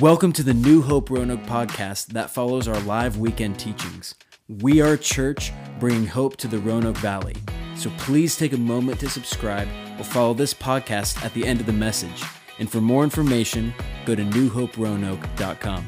Welcome to the New Hope Roanoke podcast that follows our live weekend teachings. We are a church bringing hope to the Roanoke Valley. So please take a moment to subscribe or follow this podcast at the end of the message. And for more information, go to newhoperoanoke.com.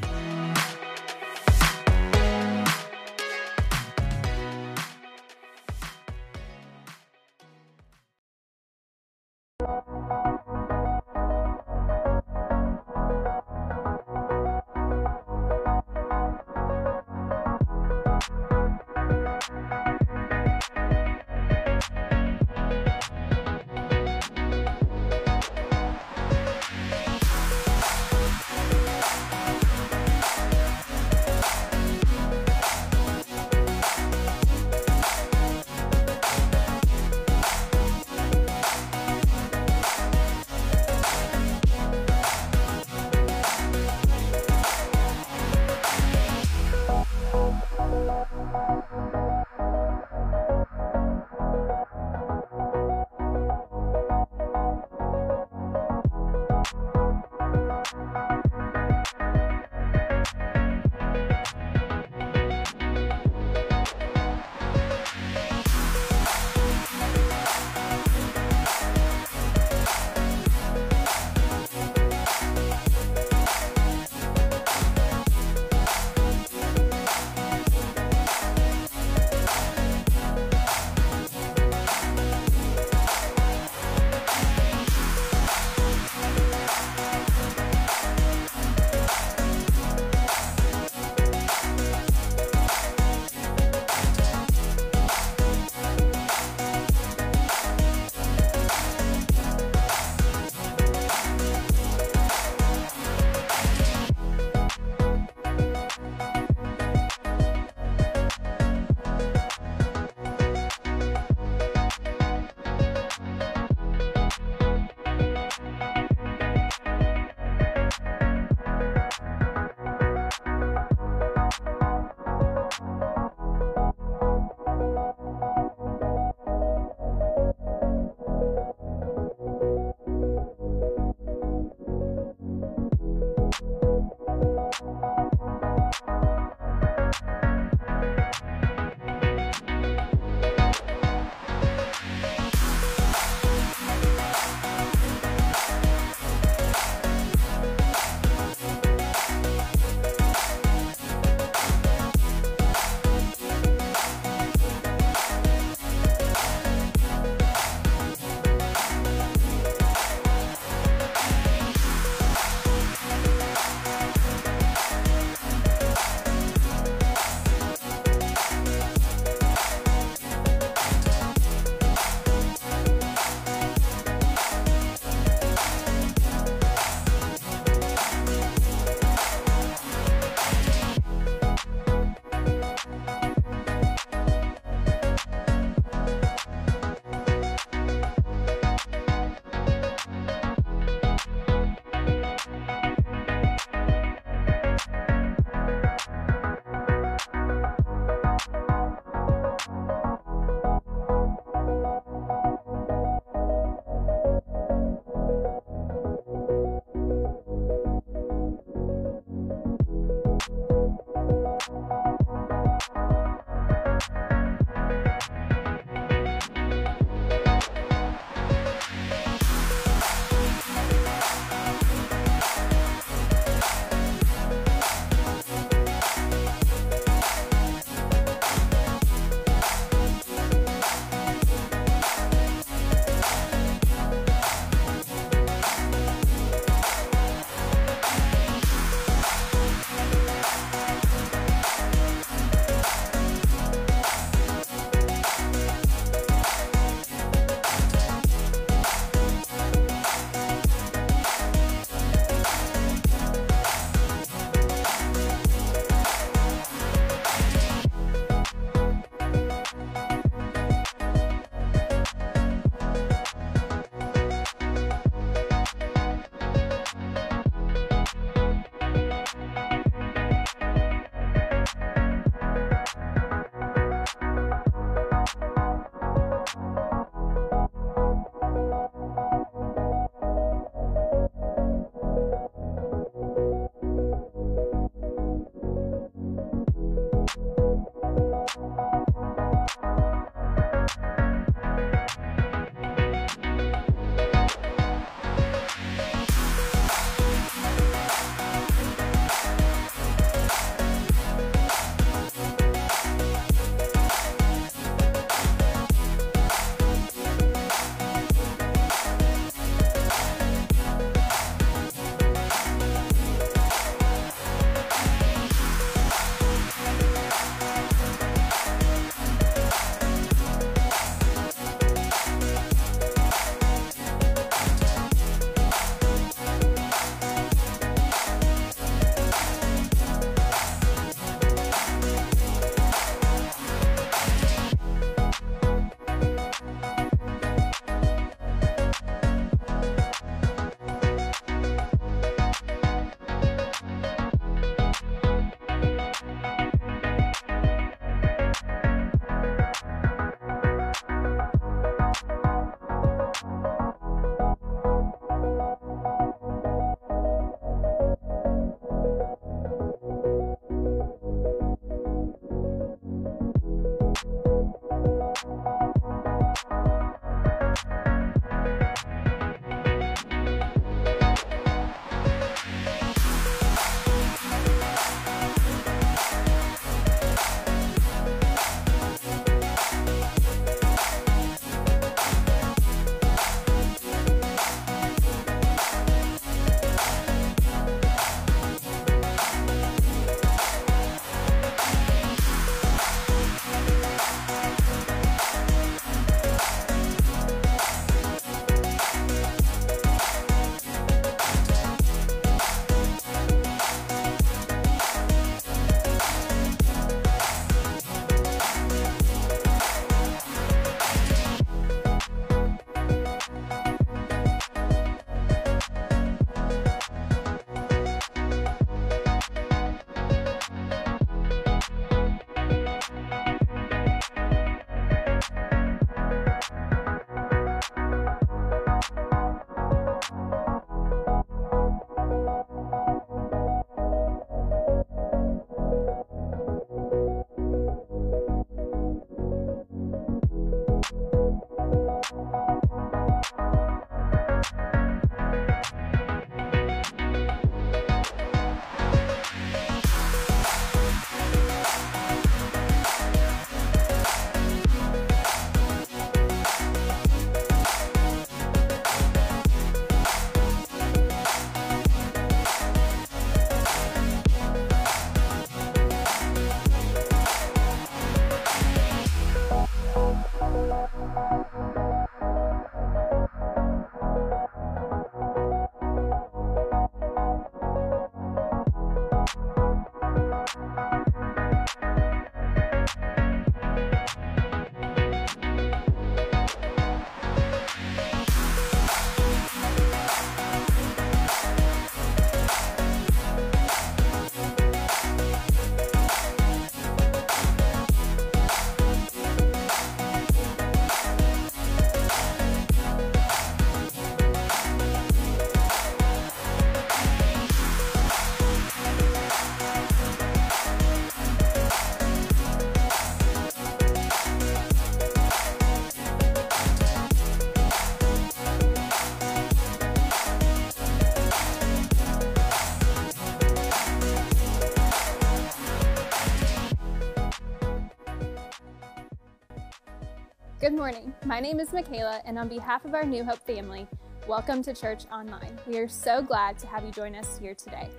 My name is Michaela, and on behalf of our New Hope family, welcome to Church Online. We are so glad to have you join us here today.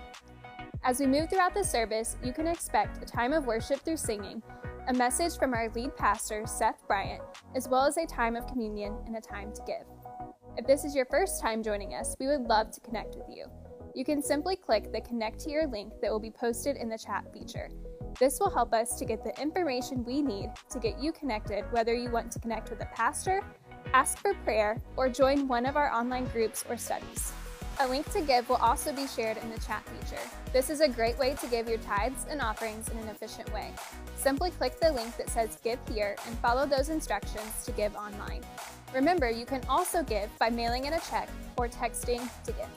As we move throughout the service, you can expect a time of worship through singing, a message from our lead pastor, Seth Bryant, as well as a time of communion and a time to give. If this is your first time joining us, we would love to connect with you. You can simply click the Connect Here link that will be posted in the chat feature. This will help us to get the information we need to get you connected, whether you want to connect with a pastor, ask for prayer, or join one of our online groups or studies. A link to give will also be shared in the chat feature. This is a great way to give your tithes and offerings in an efficient way. Simply click the link that says Give Here and follow those instructions to give online. Remember, you can also give by mailing in a check or texting to give.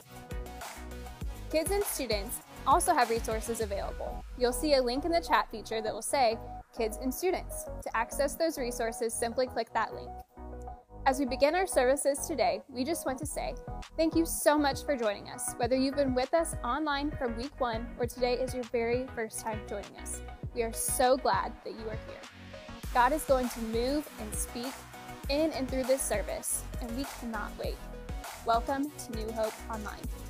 Kids and students also have resources available. You'll see a link in the chat feature that will say Kids and Students. To access those resources, simply click that link. As we begin our services today, we just want to say thank you so much for joining us. Whether you've been with us online from week one or today is your very first time joining us, we are so glad that you are here. God is going to move and speak in and through this service, and we cannot wait. Welcome to New Hope Online.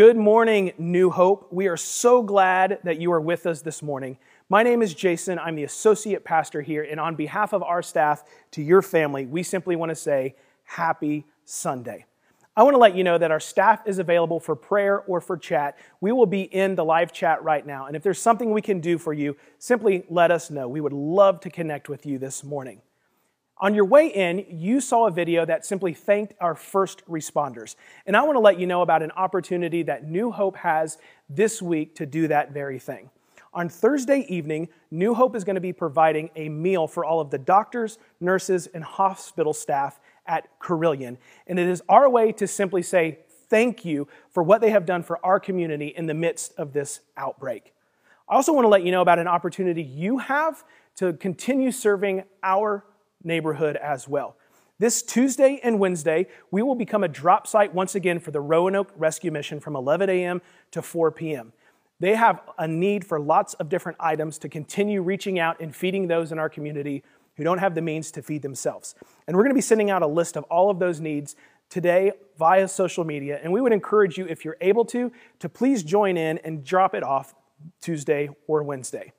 Good morning, New Hope. We are so glad that you are with us this morning. My name is Jason. I'm the associate pastor here, and on behalf of our staff to your family, we simply want to say happy Sunday. I want to let you know that our staff is available for prayer or for chat. We will be in the live chat right now, and if there's something we can do for you, simply let us know. We would love to connect with you this morning. On your way in, you saw a video that simply thanked our first responders. And I want to let you know about an opportunity that New Hope has this week to do that very thing. On Thursday evening, New Hope is going to be providing a meal for all of the doctors, nurses, and hospital staff at Carilion. And it is our way to simply say thank you for what they have done for our community in the midst of this outbreak. I also want to let you know about an opportunity you have to continue serving our neighborhood as well. This Tuesday and Wednesday, we will become a drop site once again for the Roanoke Rescue Mission from 11 a.m. to 4 p.m. They have a need for lots of different items to continue reaching out and feeding those in our community who don't have the means to feed themselves. And we're going to be sending out a list of all of those needs today via social media. And we would encourage you, if you're able to, to please join in and drop it off Tuesday or Wednesday.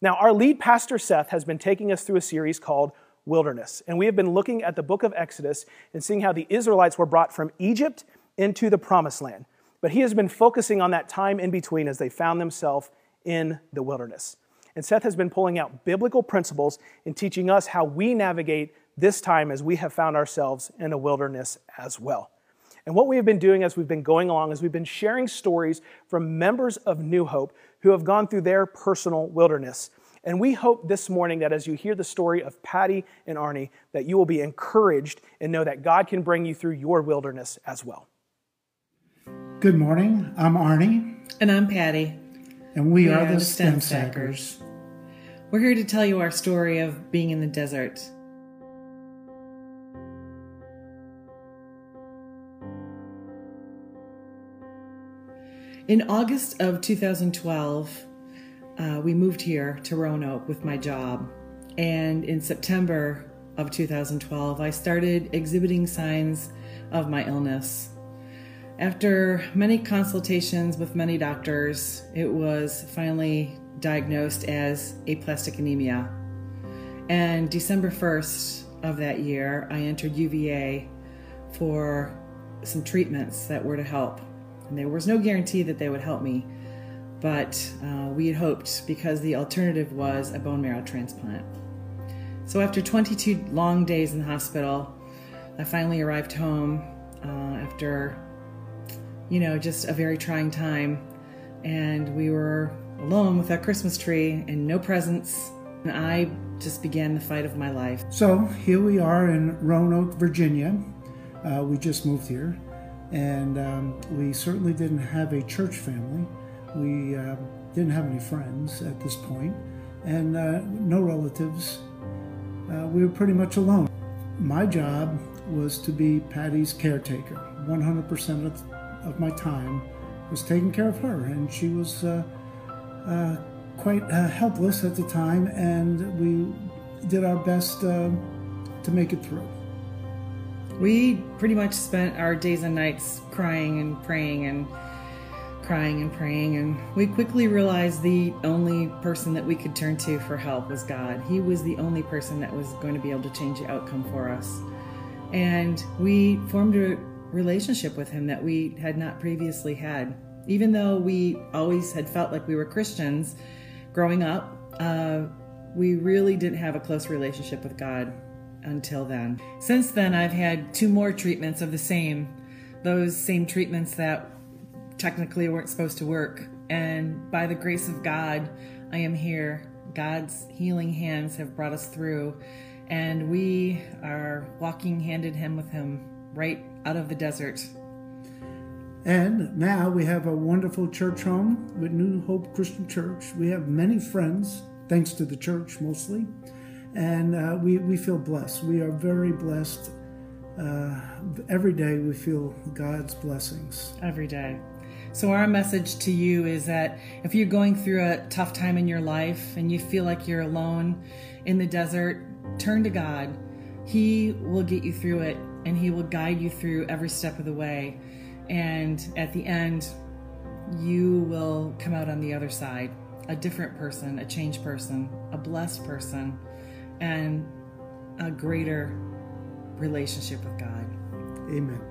Now, our lead pastor, Seth, has been taking us through a series called wilderness. And we have been looking at the book of Exodus and seeing how the Israelites were brought from Egypt into the promised land. But he has been focusing on that time in between as they found themselves in the wilderness. And Seth has been pulling out biblical principles and teaching us how we navigate this time as we have found ourselves in a wilderness as well. And what we have been doing as we've been going along is we've been sharing stories from members of New Hope who have gone through their personal wilderness. And we hope this morning that as you hear the story of Patty and Arnie, that you will be encouraged and know that God can bring you through your wilderness as well. Good morning. I'm Arnie. And I'm Patty. And we, we are, are, the Stem Stackers. We're here to tell you our story of being in the desert. In August of 2012, uh, we moved here to Roanoke with my job. And in September of 2012, I started exhibiting signs of my illness. After many consultations with many doctors, it was finally diagnosed as aplastic anemia. And December 1st of that year, I entered UVA for some treatments that were to help. And there was no guarantee that they would help me, but uh, we had hoped because the alternative was a bone marrow transplant. So after 22 long days in the hospital, I finally arrived home uh, after, you know, just a very trying time. And we were alone with our Christmas tree and no presents. And I just began the fight of my life. So here we are in Roanoke, Virginia. Uh, we just moved here and um, we certainly didn't have a church family. We uh, didn't have any friends at this point, and uh, no relatives. Uh, we were pretty much alone. My job was to be Patty's caretaker. 100% of, of my time was taking care of her, and she was uh, uh, quite uh, helpless at the time, and we did our best to make it through. We pretty much spent our days and nights crying and praying and crying and praying, and we quickly realized the only person that we could turn to for help was God. He was the only person that was going to be able to change the outcome for us. And we formed a relationship with Him that we had not previously had. Even though we always had felt like we were Christians growing up, uh, we really didn't have a close relationship with God until then. Since then, I've had two more treatments of the same, those same treatments that technically weren't supposed to work. And by the grace of God, I am here. God's healing hands have brought us through, and we are walking hand in hand with Him right out of the desert. And now we have a wonderful church home with New Hope Christian Church. We have many friends, thanks to the church mostly and uh, we, we feel blessed. We are very blessed. Uh, every day we feel God's blessings. Every day. So, our message to you is that if you're going through a tough time in your life and you feel like you're alone in the desert, turn to God. He will get you through it and He will guide you through every step of the way. And at the end, you will come out on the other side a different person, a changed person, a blessed person and a greater relationship with God. Amen.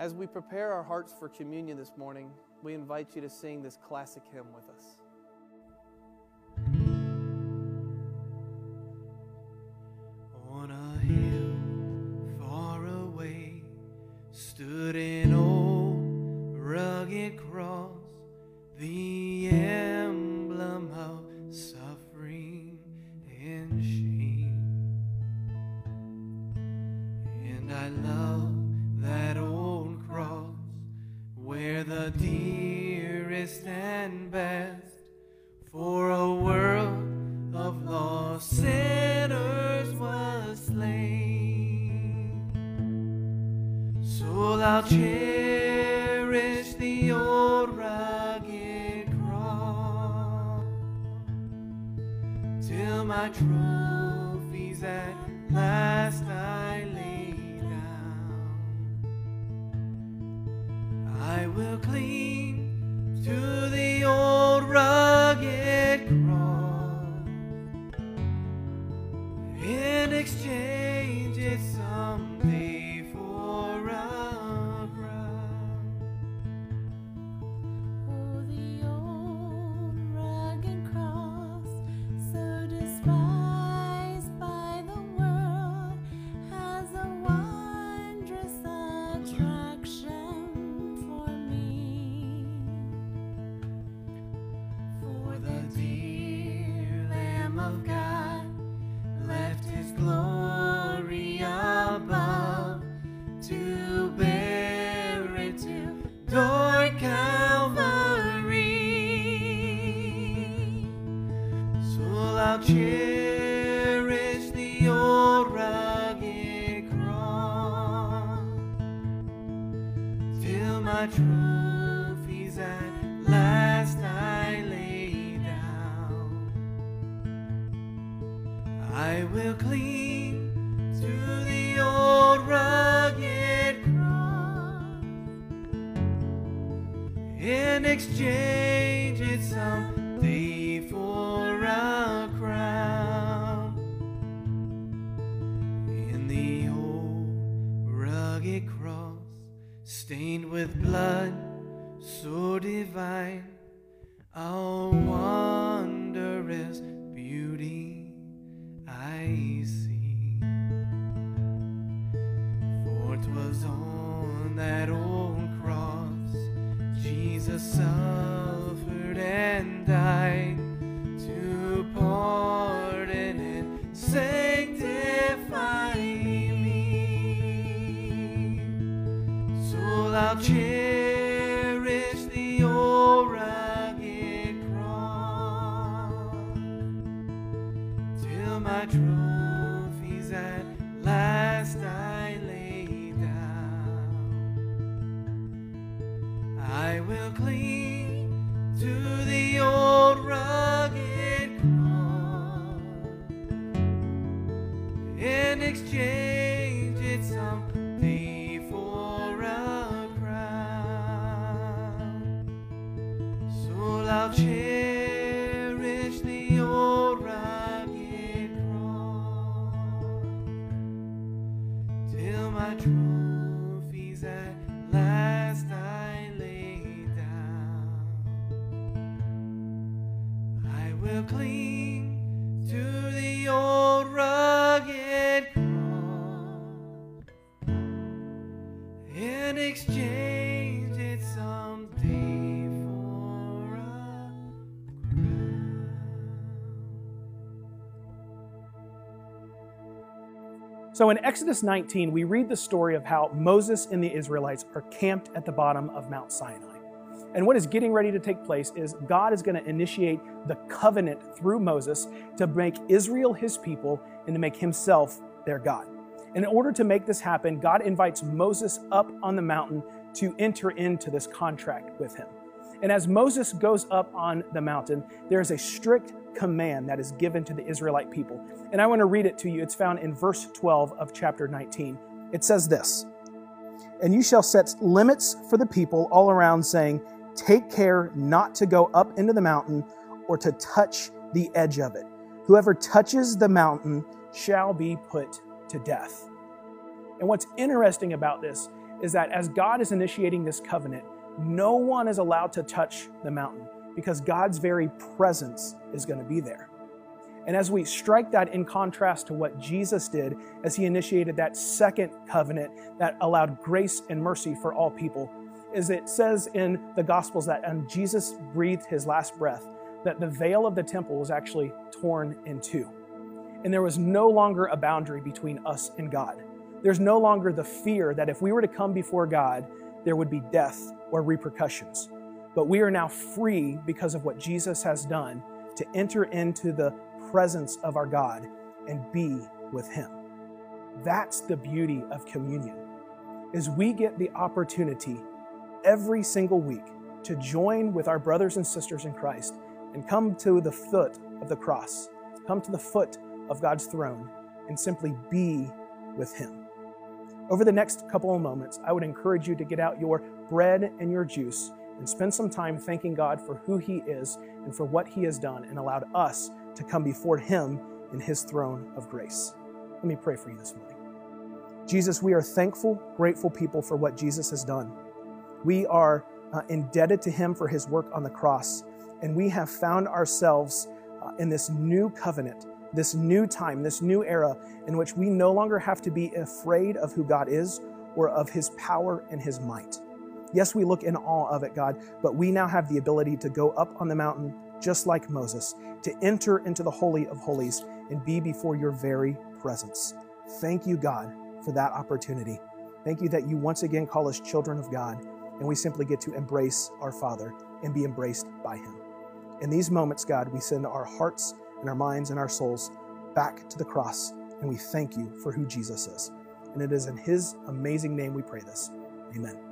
As we prepare our hearts for communion this morning, we invite you to sing this classic hymn with us. On a hill far away stood an old rugged cross, the stained with blood so divine, a So in Exodus 19, we read the story of how Moses and the Israelites are camped at the bottom of Mount Sinai. And what is getting ready to take place is God is going to initiate the covenant through Moses to make Israel his people and to make himself their God. And in order to make this happen, God invites Moses up on the mountain to enter into this contract with him. And as Moses goes up on the mountain, there is a strict command that is given to the Israelite people. And I want to read it to you. It's found in verse 12 of chapter 19. It says this And you shall set limits for the people all around, saying, Take care not to go up into the mountain or to touch the edge of it. Whoever touches the mountain shall be put to death. And what's interesting about this is that as God is initiating this covenant, no one is allowed to touch the mountain because God's very presence is going to be there. And as we strike that in contrast to what Jesus did as he initiated that second covenant that allowed grace and mercy for all people, is it says in the Gospels that when Jesus breathed his last breath, that the veil of the temple was actually torn in two. And there was no longer a boundary between us and God. There's no longer the fear that if we were to come before God, there would be death or repercussions. But we are now free because of what Jesus has done to enter into the presence of our God and be with him. That's the beauty of communion. Is we get the opportunity every single week to join with our brothers and sisters in Christ and come to the foot of the cross, come to the foot of God's throne and simply be with him. Over the next couple of moments, I would encourage you to get out your bread and your juice and spend some time thanking God for who He is and for what He has done and allowed us to come before Him in His throne of grace. Let me pray for you this morning. Jesus, we are thankful, grateful people for what Jesus has done. We are uh, indebted to Him for His work on the cross, and we have found ourselves uh, in this new covenant this new time, this new era in which we no longer have to be afraid of who God is or of his power and his might. Yes, we look in awe of it, God, but we now have the ability to go up on the mountain just like Moses, to enter into the Holy of Holies and be before your very presence. Thank you, God, for that opportunity. Thank you that you once again call us children of God, and we simply get to embrace our Father and be embraced by him. In these moments, God, we send our hearts and our minds and our souls back to the cross, and we thank you for who Jesus is. And it is in his amazing name we pray this. Amen.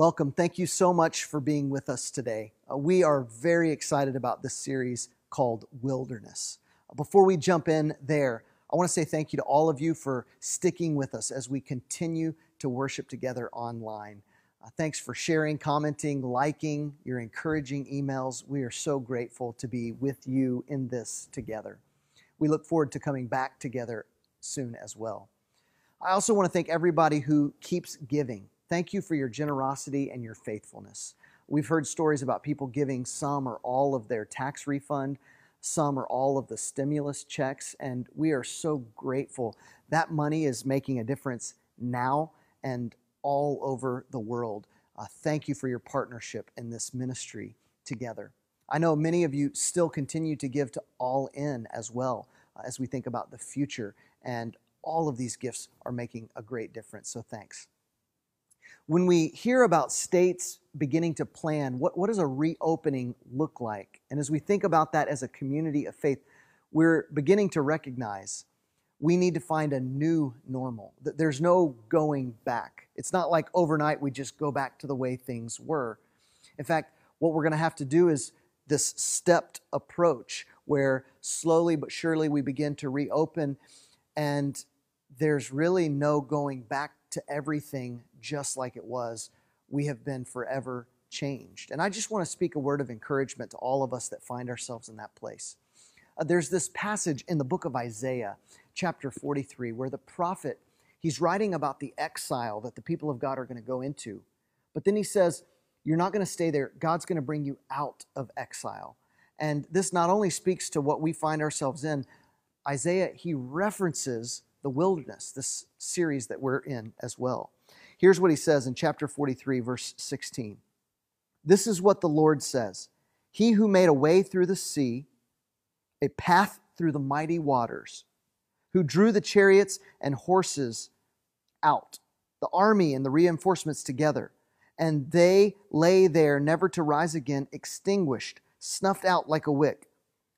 Welcome. Thank you so much for being with us today. Uh, we are very excited about this series called Wilderness. Before we jump in there, I want to say thank you to all of you for sticking with us as we continue to worship together online. Uh, thanks for sharing, commenting, liking, your encouraging emails. We are so grateful to be with you in this together. we look forward to coming back together soon as well. I also want to thank everybody who keeps giving. Thank you for your generosity and your faithfulness. We've heard stories about people giving some or all of their tax refund, some or all of the stimulus checks, and we are so grateful. That money is making a difference now and all over the world. Uh, thank you for your partnership in this ministry together. I know many of you still continue to give to All In as well uh, as we think about the future, and all of these gifts are making a great difference. So thanks. When we hear about states beginning to plan, what, what does a reopening look like? And as we think about that as a community of faith, we're beginning to recognize we need to find a new normal. There's no going back. It's not like overnight we just go back to the way things were. In fact, what we're going to have to do is this stepped approach where slowly but surely we begin to reopen and there's really no going back to everything just like it was. We have been forever changed. And I just want to speak a word of encouragement to all of us that find ourselves in that place. Uh, there's this passage in the book of Isaiah, chapter 43, where the prophet he's writing about the exile that the people of God are going to go into. But then he says, you're not going to stay there. God's going to bring you out of exile. And this not only speaks to what we find ourselves in, Isaiah, he references the wilderness, this series that we're in as well. Here's what he says in chapter 43, verse 16. This is what the Lord says He who made a way through the sea, a path through the mighty waters, who drew the chariots and horses out, the army and the reinforcements together, and they lay there never to rise again, extinguished, snuffed out like a wick.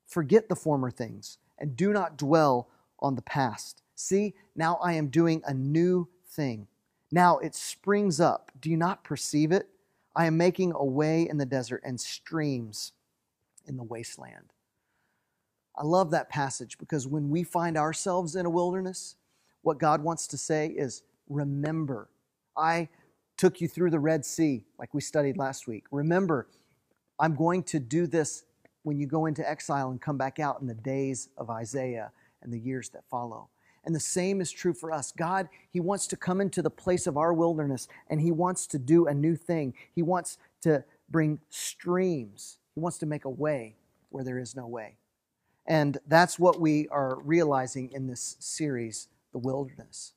Forget the former things and do not dwell on the past. See, now I am doing a new thing. Now it springs up. Do you not perceive it? I am making a way in the desert and streams in the wasteland. I love that passage because when we find ourselves in a wilderness, what God wants to say is, Remember, I took you through the Red Sea, like we studied last week. Remember, I'm going to do this when you go into exile and come back out in the days of Isaiah and the years that follow. And the same is true for us. God, He wants to come into the place of our wilderness and He wants to do a new thing. He wants to bring streams, He wants to make a way where there is no way. And that's what we are realizing in this series, The Wilderness.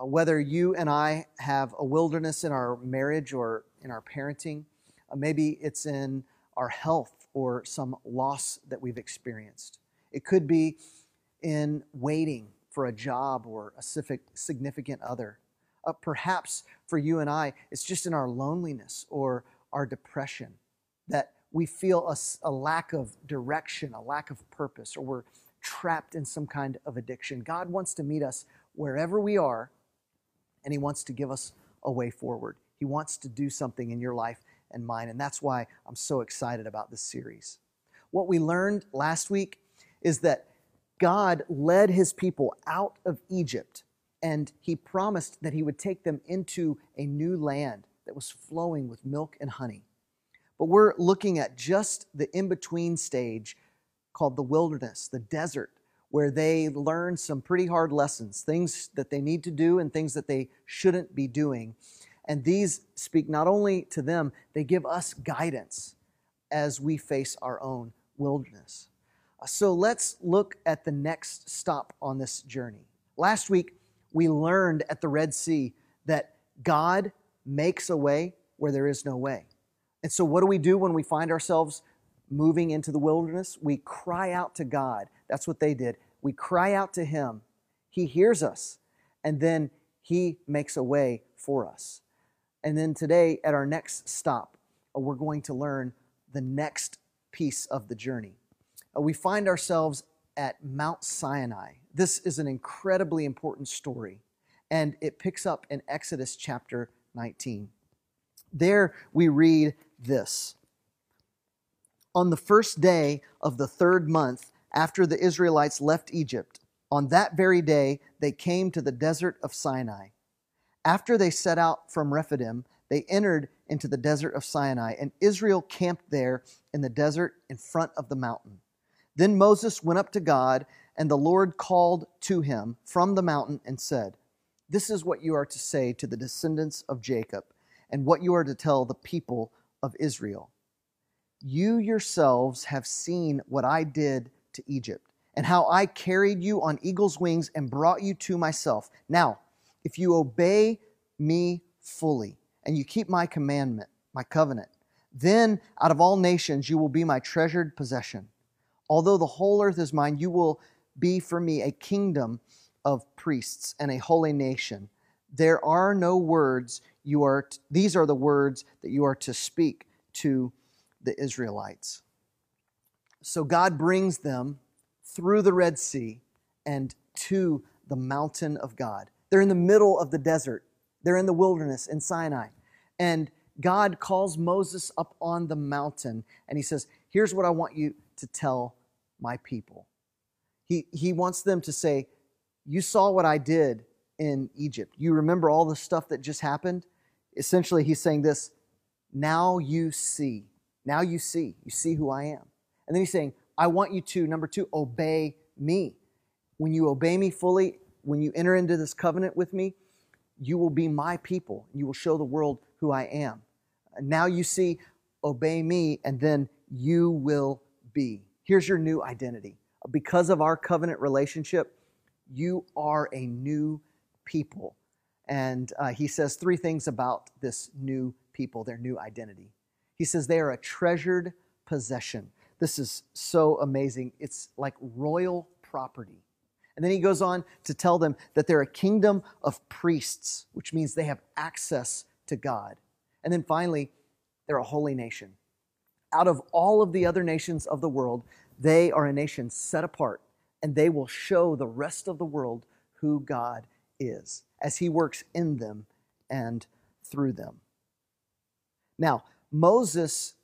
Uh, whether you and I have a wilderness in our marriage or in our parenting, uh, maybe it's in our health or some loss that we've experienced. It could be in waiting for a job or a significant other. Uh, perhaps for you and I, it's just in our loneliness or our depression that we feel a, a lack of direction, a lack of purpose, or we're trapped in some kind of addiction. God wants to meet us wherever we are, and He wants to give us a way forward. He wants to do something in your life and mine, and that's why I'm so excited about this series. What we learned last week is that God led His people out of Egypt, and He promised that He would take them into a new land that was flowing with milk and honey. But we're looking at just the in between stage called the wilderness, the desert, where they learn some pretty hard lessons, things that they need to do and things that they shouldn't be doing. And these speak not only to them, they give us guidance as we face our own wilderness. So let's look at the next stop on this journey. Last week, we learned at the Red Sea that God makes a way where there is no way. And so, what do we do when we find ourselves moving into the wilderness? We cry out to God. That's what they did. We cry out to Him. He hears us, and then He makes a way for us. And then today, at our next stop, uh, we're going to learn the next piece of the journey. Uh, we find ourselves at Mount Sinai. This is an incredibly important story, and it picks up in Exodus chapter 19. There we read this On the first day of the third month after the Israelites left Egypt, on that very day they came to the desert of Sinai. After they set out from Rephidim, they entered into the desert of Sinai, and Israel camped there in the desert in front of the mountain. Then Moses went up to God, And the Lord called to him from the mountain and said, This is what you are to say to the descendants of Jacob, and what you are to tell the people of Israel. You yourselves have seen what I did to Egypt, and how I carried you on eagle's wings and brought you to myself. Now, if you obey me fully, and you keep my commandment, my covenant, then out of all nations you will be my treasured possession. Although the whole earth is mine, you will be for me a kingdom of priests and a holy nation. There are no words you are, t- these are the words that you are to speak to the Israelites. So God brings them through the Red Sea and to the mountain of God. They're in the middle of the desert, they're in the wilderness in Sinai. And God calls Moses up on the mountain and he says, Here's what I want you to tell my people. He, he wants them to say, You saw what I did in Egypt. You remember all the stuff that just happened? Essentially, he's saying this now you see. Now you see. You see who I am. And then he's saying, I want you to, number two, obey me. When you obey me fully, when you enter into this covenant with me, you will be my people. You will show the world who I am. Now you see, obey me, and then you will be. Here's your new identity. Because of our covenant relationship, you are a new people. And uh, he says three things about this new people, their new identity. He says they are a treasured possession. This is so amazing. It's like royal property. And then he goes on to tell them that they're a kingdom of priests, which means they have access to God. And then finally, they're a holy nation. Out of all of the other nations of the world, they are a nation set apart, and they will show the rest of the world who God is as he works in them and through them. Now, Moses,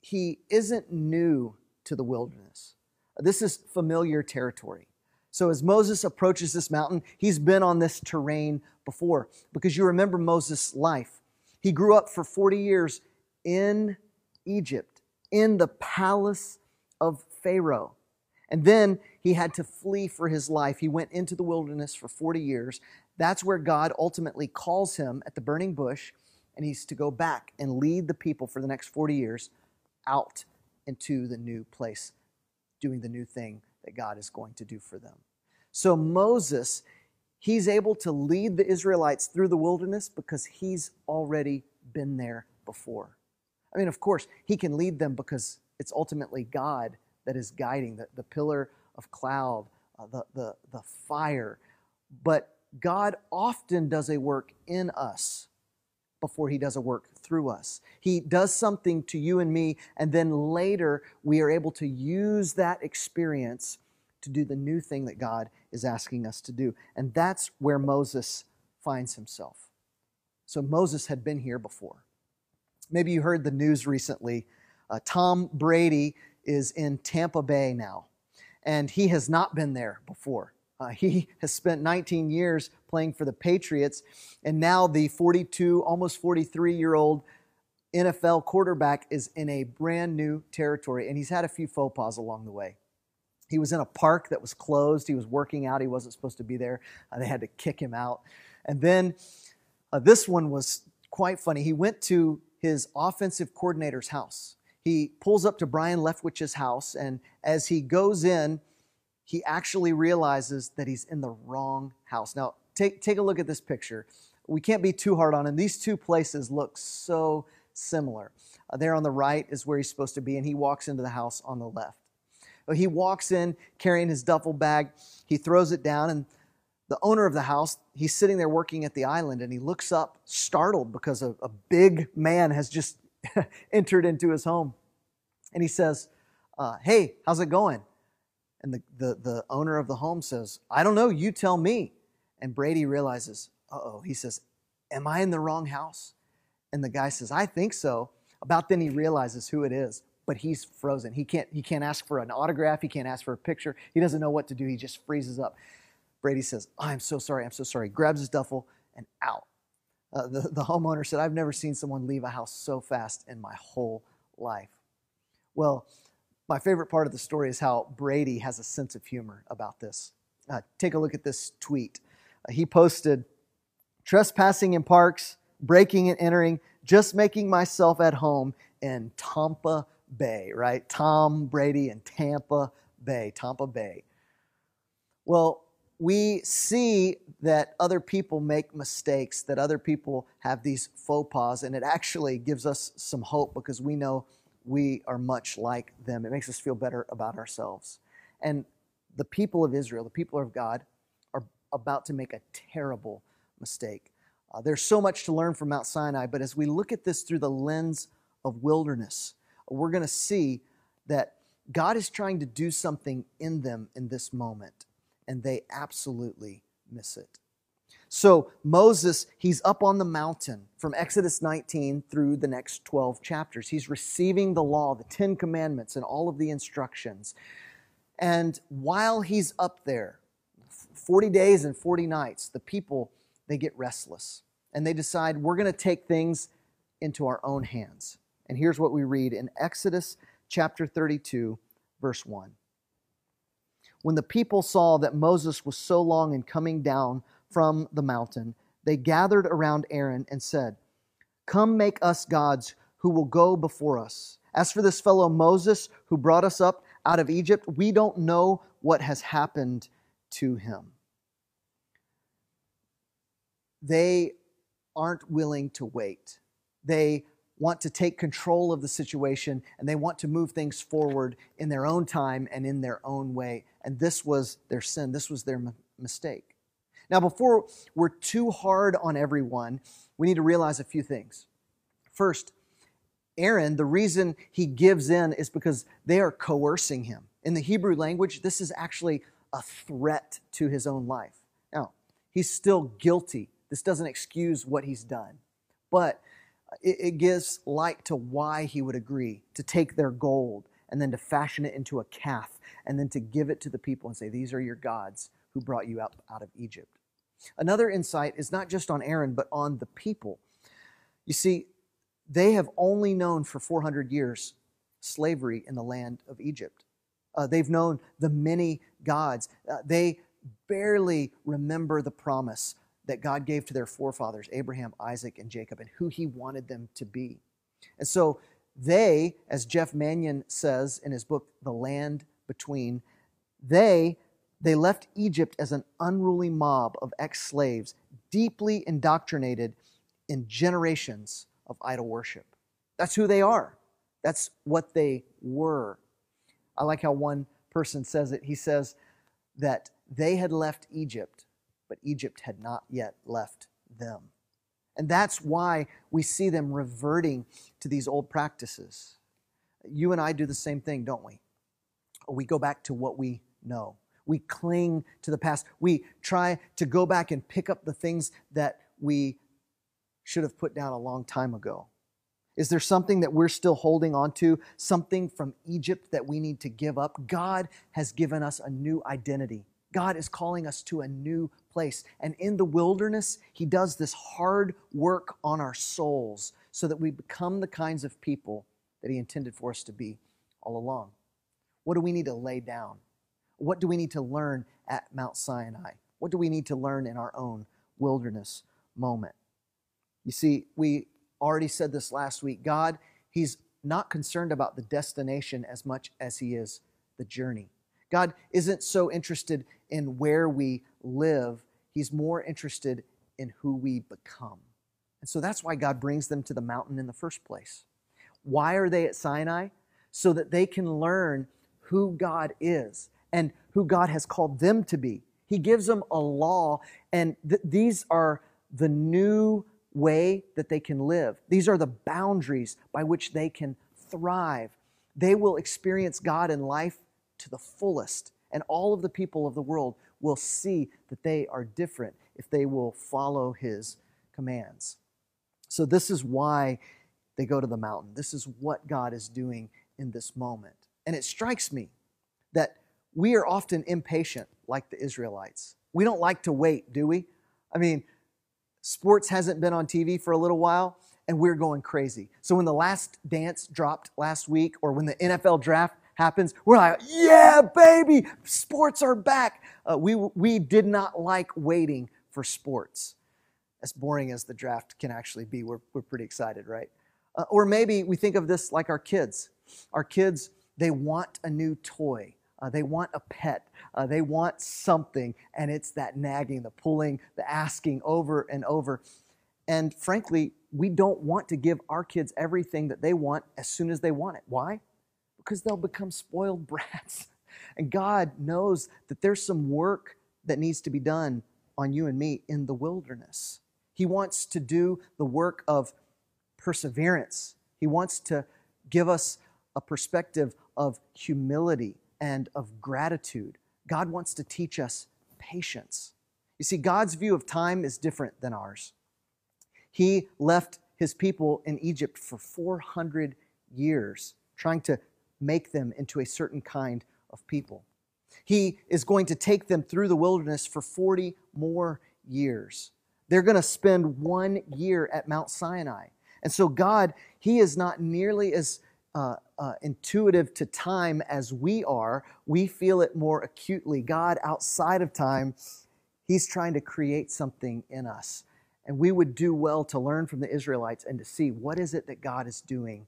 he isn't new to the wilderness. This is familiar territory. So as Moses approaches this mountain, he's been on this terrain before because you remember Moses' life. He grew up for 40 years in Egypt, in the palace of Pharaoh. And then he had to flee for his life. He went into the wilderness for 40 years. That's where God ultimately calls him at the burning bush, and he's to go back and lead the people for the next 40 years out into the new place, doing the new thing that God is going to do for them. So Moses, he's able to lead the Israelites through the wilderness because he's already been there before. I mean, of course, he can lead them because it's ultimately God that is guiding the, the pillar of cloud, uh, the, the, the fire. But God often does a work in us before he does a work through us. He does something to you and me, and then later we are able to use that experience to do the new thing that God is asking us to do. And that's where Moses finds himself. So Moses had been here before. Maybe you heard the news recently. Uh, Tom Brady is in Tampa Bay now, and he has not been there before. Uh, he has spent 19 years playing for the Patriots, and now the 42, almost 43 year old NFL quarterback is in a brand new territory, and he's had a few faux pas along the way. He was in a park that was closed. He was working out. He wasn't supposed to be there. Uh, they had to kick him out. And then uh, this one was quite funny. He went to his offensive coordinator's house. He pulls up to Byron Leftwich's house, and as he goes in, he actually realizes that he's in the wrong house. Now, take, take a look at this picture. We can't be too hard on him. These two places look so similar. Uh, there on the right is where he's supposed to be, and he walks into the house on the left. He walks in carrying his duffel bag. He throws it down, and the owner of the house, he's sitting there working at the island, and he looks up startled because a, a big man has just entered into his home. And he says, uh, Hey, how's it going? And the, the, the owner of the home says, I don't know, you tell me. And Brady realizes, uh oh. He says, Am I in the wrong house? And the guy says, I think so. About then he realizes who it is, but he's frozen. He can't, he can't ask for an autograph. He can't ask for a picture. He doesn't know what to do. He just freezes up. Brady says, oh, I'm so sorry. I'm so sorry. Grabs his duffel and out. Uh, the, the homeowner said, I've never seen someone leave a house so fast in my whole life. Well, My favorite part of the story is how Brady has a sense of humor about this. Uh, take a look at this tweet. Uh, he posted, trespassing in parks, breaking and entering, just making myself at home in Tampa Bay, right? Tom Brady in Tampa Bay, Tampa Bay. Well, we see that other people make mistakes, that other people have these faux pas, and it actually gives us some hope because we know we are much like them. It makes us feel better about ourselves. And the people of Israel, the people of God, are about to make a terrible mistake. Uh, there's so much to learn from Mount Sinai, but as we look at this through the lens of wilderness, we're going to see that God is trying to do something in them in this moment, and they absolutely miss it. So, Moses, he's up on the mountain from Exodus 19 through the next 12 chapters. He's receiving the law, the Ten Commandments, and all of the instructions. And while he's up there, 40 days and 40 nights, the people, they get restless and they decide we're going to take things into our own hands. And here's what we read in Exodus chapter 32, verse 1. When the people saw that Moses was so long in coming down from the mountain, they gathered around Aaron and said, Come make us gods who will go before us. As for this fellow Moses who brought us up out of Egypt, we don't know what has happened to him. They aren't willing to wait. They want to take control of the situation and they want to move things forward in their own time and in their own way. And this was their sin, this was their m- mistake. Now, before we're too hard on everyone, we need to realize a few things. First, Aaron, the reason he gives in is because they are coercing him. In the Hebrew language, this is actually a threat to his own life. Now, he's still guilty. This doesn't excuse what he's done, but it, it gives light to why he would agree to take their gold and then to fashion it into a calf and then to give it to the people and say, These are your gods who brought you out, out of Egypt. Another insight is not just on Aaron, but on the people. You see, they have only known for 400 years slavery in the land of Egypt. Uh, they've known the many gods. Uh, they barely remember the promise that God gave to their forefathers, Abraham, Isaac, and Jacob, and who he wanted them to be. And so they, as Jeff Manion says in his book, The Land Between, they they left Egypt as an unruly mob of ex slaves, deeply indoctrinated in generations of idol worship. That's who they are. That's what they were. I like how one person says it. He says that they had left Egypt, but Egypt had not yet left them. And that's why we see them reverting to these old practices. You and I do the same thing, don't we? We go back to what we know. We cling to the past. We try to go back and pick up the things that we should have put down a long time ago. Is there something that we're still holding on to? Something from Egypt that we need to give up? God has given us a new identity. God is calling us to a new place. And in the wilderness, He does this hard work on our souls so that we become the kinds of people that He intended for us to be all along. What do we need to lay down? What do we need to learn at Mount Sinai? What do we need to learn in our own wilderness moment? You see, we already said this last week. God, He's not concerned about the destination as much as He is the journey. God isn't so interested in where we live, He's more interested in who we become. And so that's why God brings them to the mountain in the first place. Why are they at Sinai? So that they can learn who God is and who God has called them to be. He gives them a law, and th- these are the new way that they can live. These are the boundaries by which they can thrive. They will experience God in life to the fullest, and all of the people of the world will see that they are different if they will follow His commands. So, this is why they go to the mountain. This is what God is doing in this moment. And it strikes me that we are often impatient like the Israelites. We don't like to wait, do we? I mean, sports hasn't been on TV for a little while, and we're going crazy. So when the last dance dropped last week, or when the NFL draft happens, we're like, yeah, baby, sports are back. Uh, we, we did not like waiting for sports. As boring as the draft can actually be, we're, we're pretty excited, right? Uh, or maybe we think of this like our kids. Our kids, they want a new toy. Uh, they want a pet. Uh, they want something, and it's that nagging, the pulling, the asking over and over. And frankly, we don't want to give our kids everything that they want as soon as they want it. Why? Because they'll become spoiled brats. And God knows that there's some work that needs to be done on you and me in the wilderness. He wants to do the work of perseverance. He wants to give us a perspective of humility and of gratitude. God wants to teach us patience. You see, God's view of time is different than ours. He left his people in Egypt for 400 years, trying to make them into a certain kind of people. He is going to take them through the wilderness for 40 more years. They're going to spend one year at Mount Sinai. And so, God, He is not nearly as uh, uh, intuitive to time as we are. We feel it more acutely. God, outside of time, He's trying to create something in us. And we would do well to learn from the Israelites and to see what is it that God is doing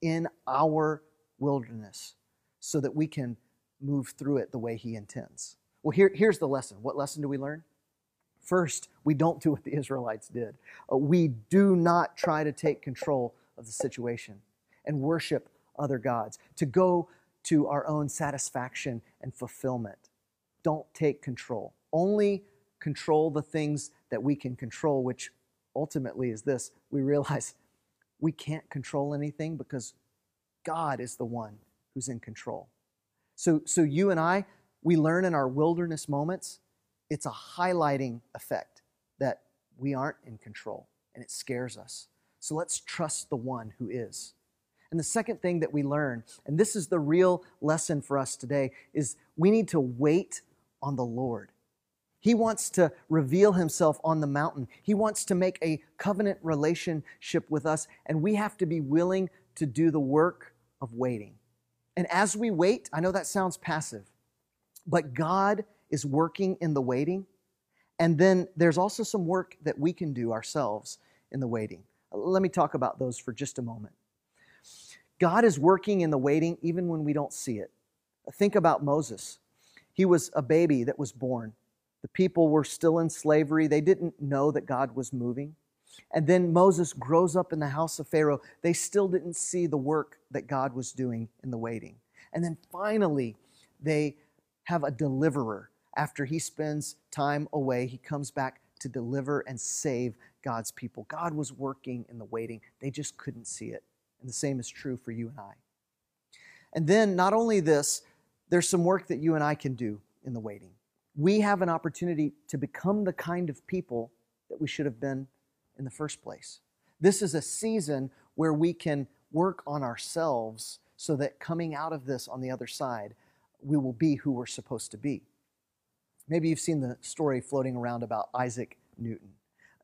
in our wilderness so that we can move through it the way He intends. Well, here, here's the lesson. What lesson do we learn? First, we don't do what the Israelites did. Uh, we do not try to take control of the situation and worship other gods, to go to our own satisfaction and fulfillment. Don't take control. Only control the things that we can control, which ultimately is this we realize we can't control anything because God is the one who's in control. So, so you and I, we learn in our wilderness moments, it's a highlighting effect that we aren't in control and it scares us. So let's trust the one who is. And the second thing that we learn, and this is the real lesson for us today, is we need to wait on the Lord. He wants to reveal himself on the mountain. He wants to make a covenant relationship with us, and we have to be willing to do the work of waiting. And as we wait, I know that sounds passive, but God is working in the waiting. And then there's also some work that we can do ourselves in the waiting. Let me talk about those for just a moment. God is working in the waiting even when we don't see it. Think about Moses. He was a baby that was born. The people were still in slavery. They didn't know that God was moving. And then Moses grows up in the house of Pharaoh. They still didn't see the work that God was doing in the waiting. And then finally, they have a deliverer. After he spends time away, he comes back to deliver and save God's people. God was working in the waiting, they just couldn't see it. And the same is true for you and I. And then, not only this, there's some work that you and I can do in the waiting. We have an opportunity to become the kind of people that we should have been in the first place. This is a season where we can work on ourselves so that coming out of this on the other side, we will be who we're supposed to be. Maybe you've seen the story floating around about Isaac Newton.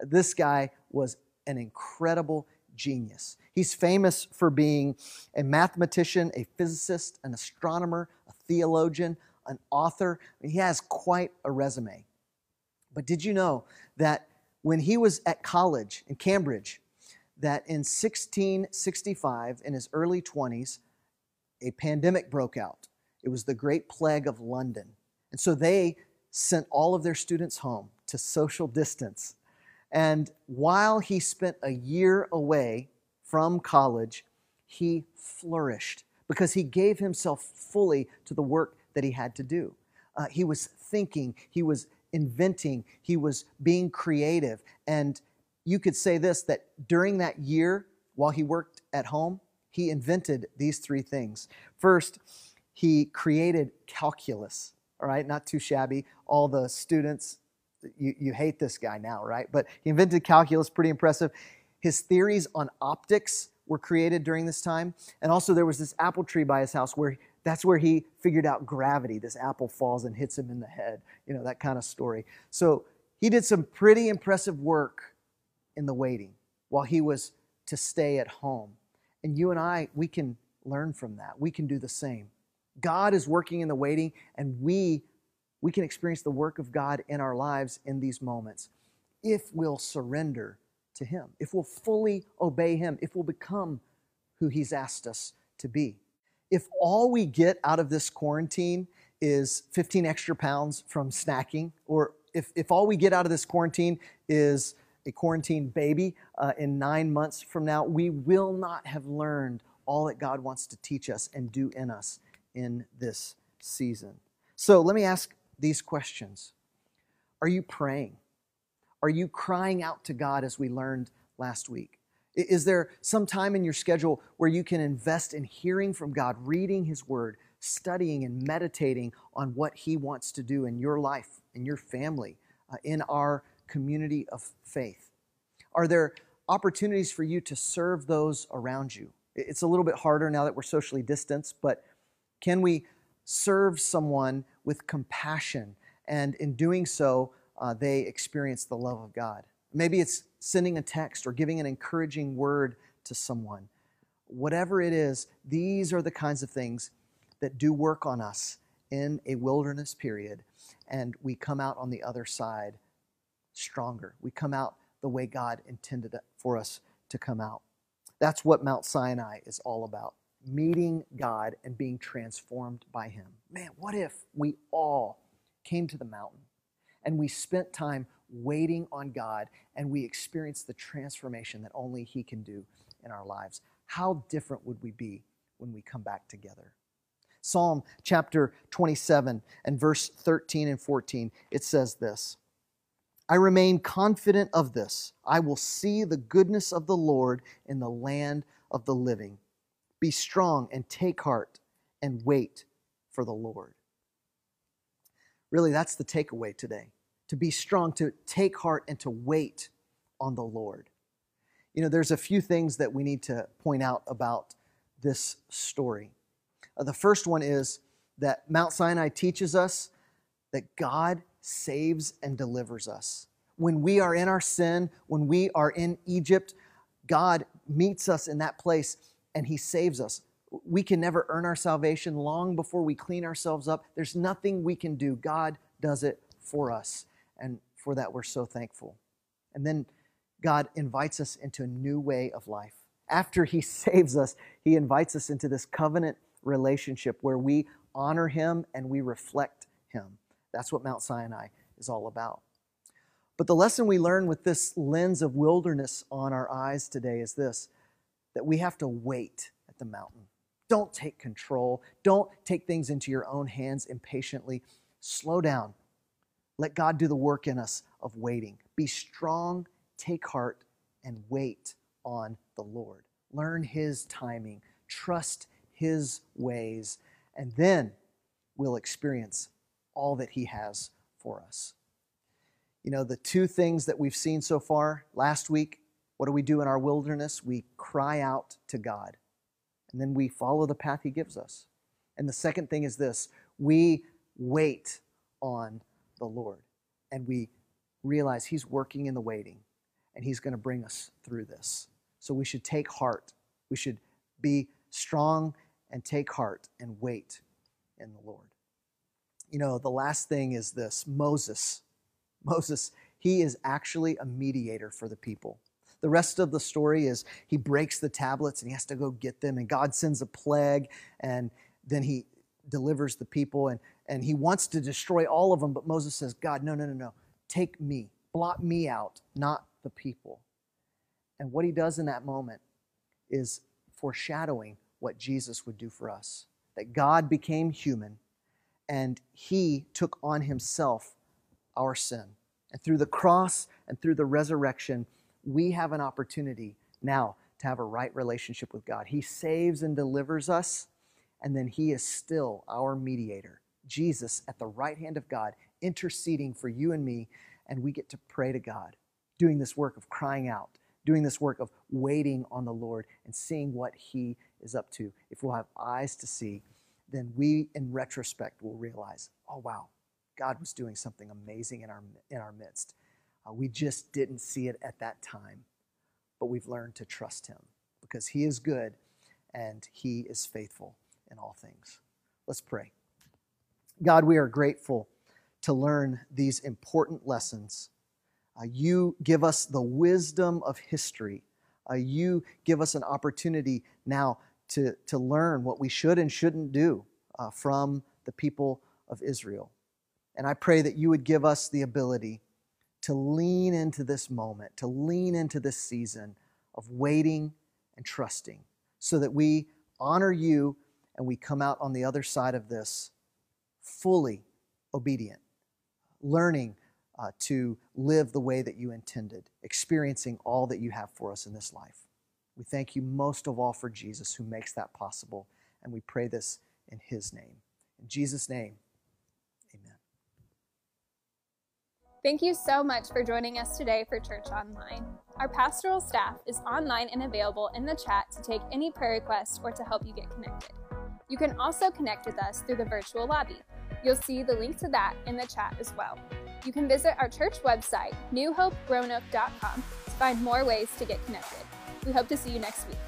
This guy was an incredible genius. He's famous for being a mathematician, a physicist, an astronomer, a theologian, an author. He has quite a resume. But did you know that when he was at college in Cambridge, that in 1665, in his early 20s, a pandemic broke out. It was the Great Plague of London. And so they sent all of their students home to social distance. And while he spent a year away from college, he flourished because he gave himself fully to the work that he had to do. Uh, he was thinking, he was inventing, he was being creative. And you could say this that during that year, while he worked at home, he invented these three things. First, he created calculus, all right, not too shabby. All the students, you, you hate this guy now, right? But he invented calculus, pretty impressive. His theories on optics were created during this time. And also, there was this apple tree by his house where that's where he figured out gravity. This apple falls and hits him in the head, you know, that kind of story. So he did some pretty impressive work in the waiting while he was to stay at home. And you and I, we can learn from that. We can do the same. God is working in the waiting, and we we can experience the work of God in our lives in these moments if we'll surrender to Him, if we'll fully obey Him, if we'll become who He's asked us to be. If all we get out of this quarantine is 15 extra pounds from snacking, or if, if all we get out of this quarantine is a quarantine baby uh, in nine months from now, we will not have learned all that God wants to teach us and do in us in this season. So let me ask these questions Are you praying? Are you crying out to God as we learned last week? Is there some time in your schedule where you can invest in hearing from God, reading His Word, studying and meditating on what He wants to do in your life, in your family, uh, in our community of faith? Are there opportunities for you to serve those around you? It's a little bit harder now that we're socially distanced, but can we serve someone with compassion? And in doing so, uh, they experience the love of God. Maybe it's sending a text or giving an encouraging word to someone. Whatever it is, these are the kinds of things that do work on us in a wilderness period, and we come out on the other side stronger. We come out the way God intended for us to come out. That's what Mount Sinai is all about meeting God and being transformed by Him. Man, what if we all came to the mountain and we spent time waiting on God and we experience the transformation that only He can do in our lives? How different would we be when we come back together? Psalm chapter 27 and verse 13 and 14, it says this. I remain confident of this. I will see the goodness of the Lord in the land of the living. Be strong and take heart and wait for the Lord. Really, that's the takeaway today. To be strong, to take heart, and to wait on the Lord. You know, there's a few things that we need to point out about this story. Uh, the first one is that Mount Sinai teaches us that God saves and delivers us. When we are in our sin, when we are in Egypt, God meets us in that place and He saves us. We can never earn our salvation long before we clean ourselves up. There's nothing we can do. God does it for us. And for that, we're so thankful. And then God invites us into a new way of life. After He saves us, He invites us into this covenant relationship where we honor Him and we reflect Him. That's what Mount Sinai is all about. But the lesson we learn with this lens of wilderness on our eyes today is this that we have to wait at the mountain. Don't take control. Don't take things into your own hands impatiently. Slow down. Let God do the work in us of waiting. Be strong, take heart, and wait on the Lord. Learn His timing, trust His ways, and then we'll experience all that He has for us. You know, the two things that we've seen so far last week what do we do in our wilderness? We cry out to God, and then we follow the path He gives us. And the second thing is this we wait on the Lord, and we realize He's working in the waiting, and He's going to bring us through this. So we should take heart. We should be strong and take heart and wait in the Lord. You know, the last thing is this Moses. Moses, he is actually a mediator for the people. The rest of the story is he breaks the tablets and he has to go get them, and God sends a plague, and then he delivers the people, and, and he wants to destroy all of them. But Moses says, God, no, no, no, no. Take me, blot me out, not the people. And what he does in that moment is foreshadowing what Jesus would do for us that God became human and he took on himself our sin. And through the cross and through the resurrection, we have an opportunity now to have a right relationship with God. He saves and delivers us, and then He is still our mediator. Jesus at the right hand of God, interceding for you and me, and we get to pray to God, doing this work of crying out, doing this work of waiting on the Lord and seeing what He is up to. If we'll have eyes to see, then we, in retrospect, will realize, oh, wow, God was doing something amazing in our, in our midst. Uh, we just didn't see it at that time, but we've learned to trust Him because He is good and He is faithful in all things. Let's pray. God, we are grateful to learn these important lessons. Uh, you give us the wisdom of history. Uh, you give us an opportunity now to, to learn what we should and shouldn't do uh, from the people of Israel. And I pray that you would give us the ability to lean into this moment, to lean into this season of waiting and trusting, so that we honor you and we come out on the other side of this fully obedient, learning uh, to live the way that you intended, experiencing all that you have for us in this life. We thank you most of all for Jesus who makes that possible, and we pray this in his name. In Jesus' name, amen. Thank you so much for joining us today for Church Online. Our pastoral staff is online and available in the chat to take any prayer requests or to help you get connected. You can also connect with us through the virtual lobby. You'll see the link to that in the chat as well. You can visit our church website, newhoperoanoke.com, to find more ways to get connected. We hope to see you next week.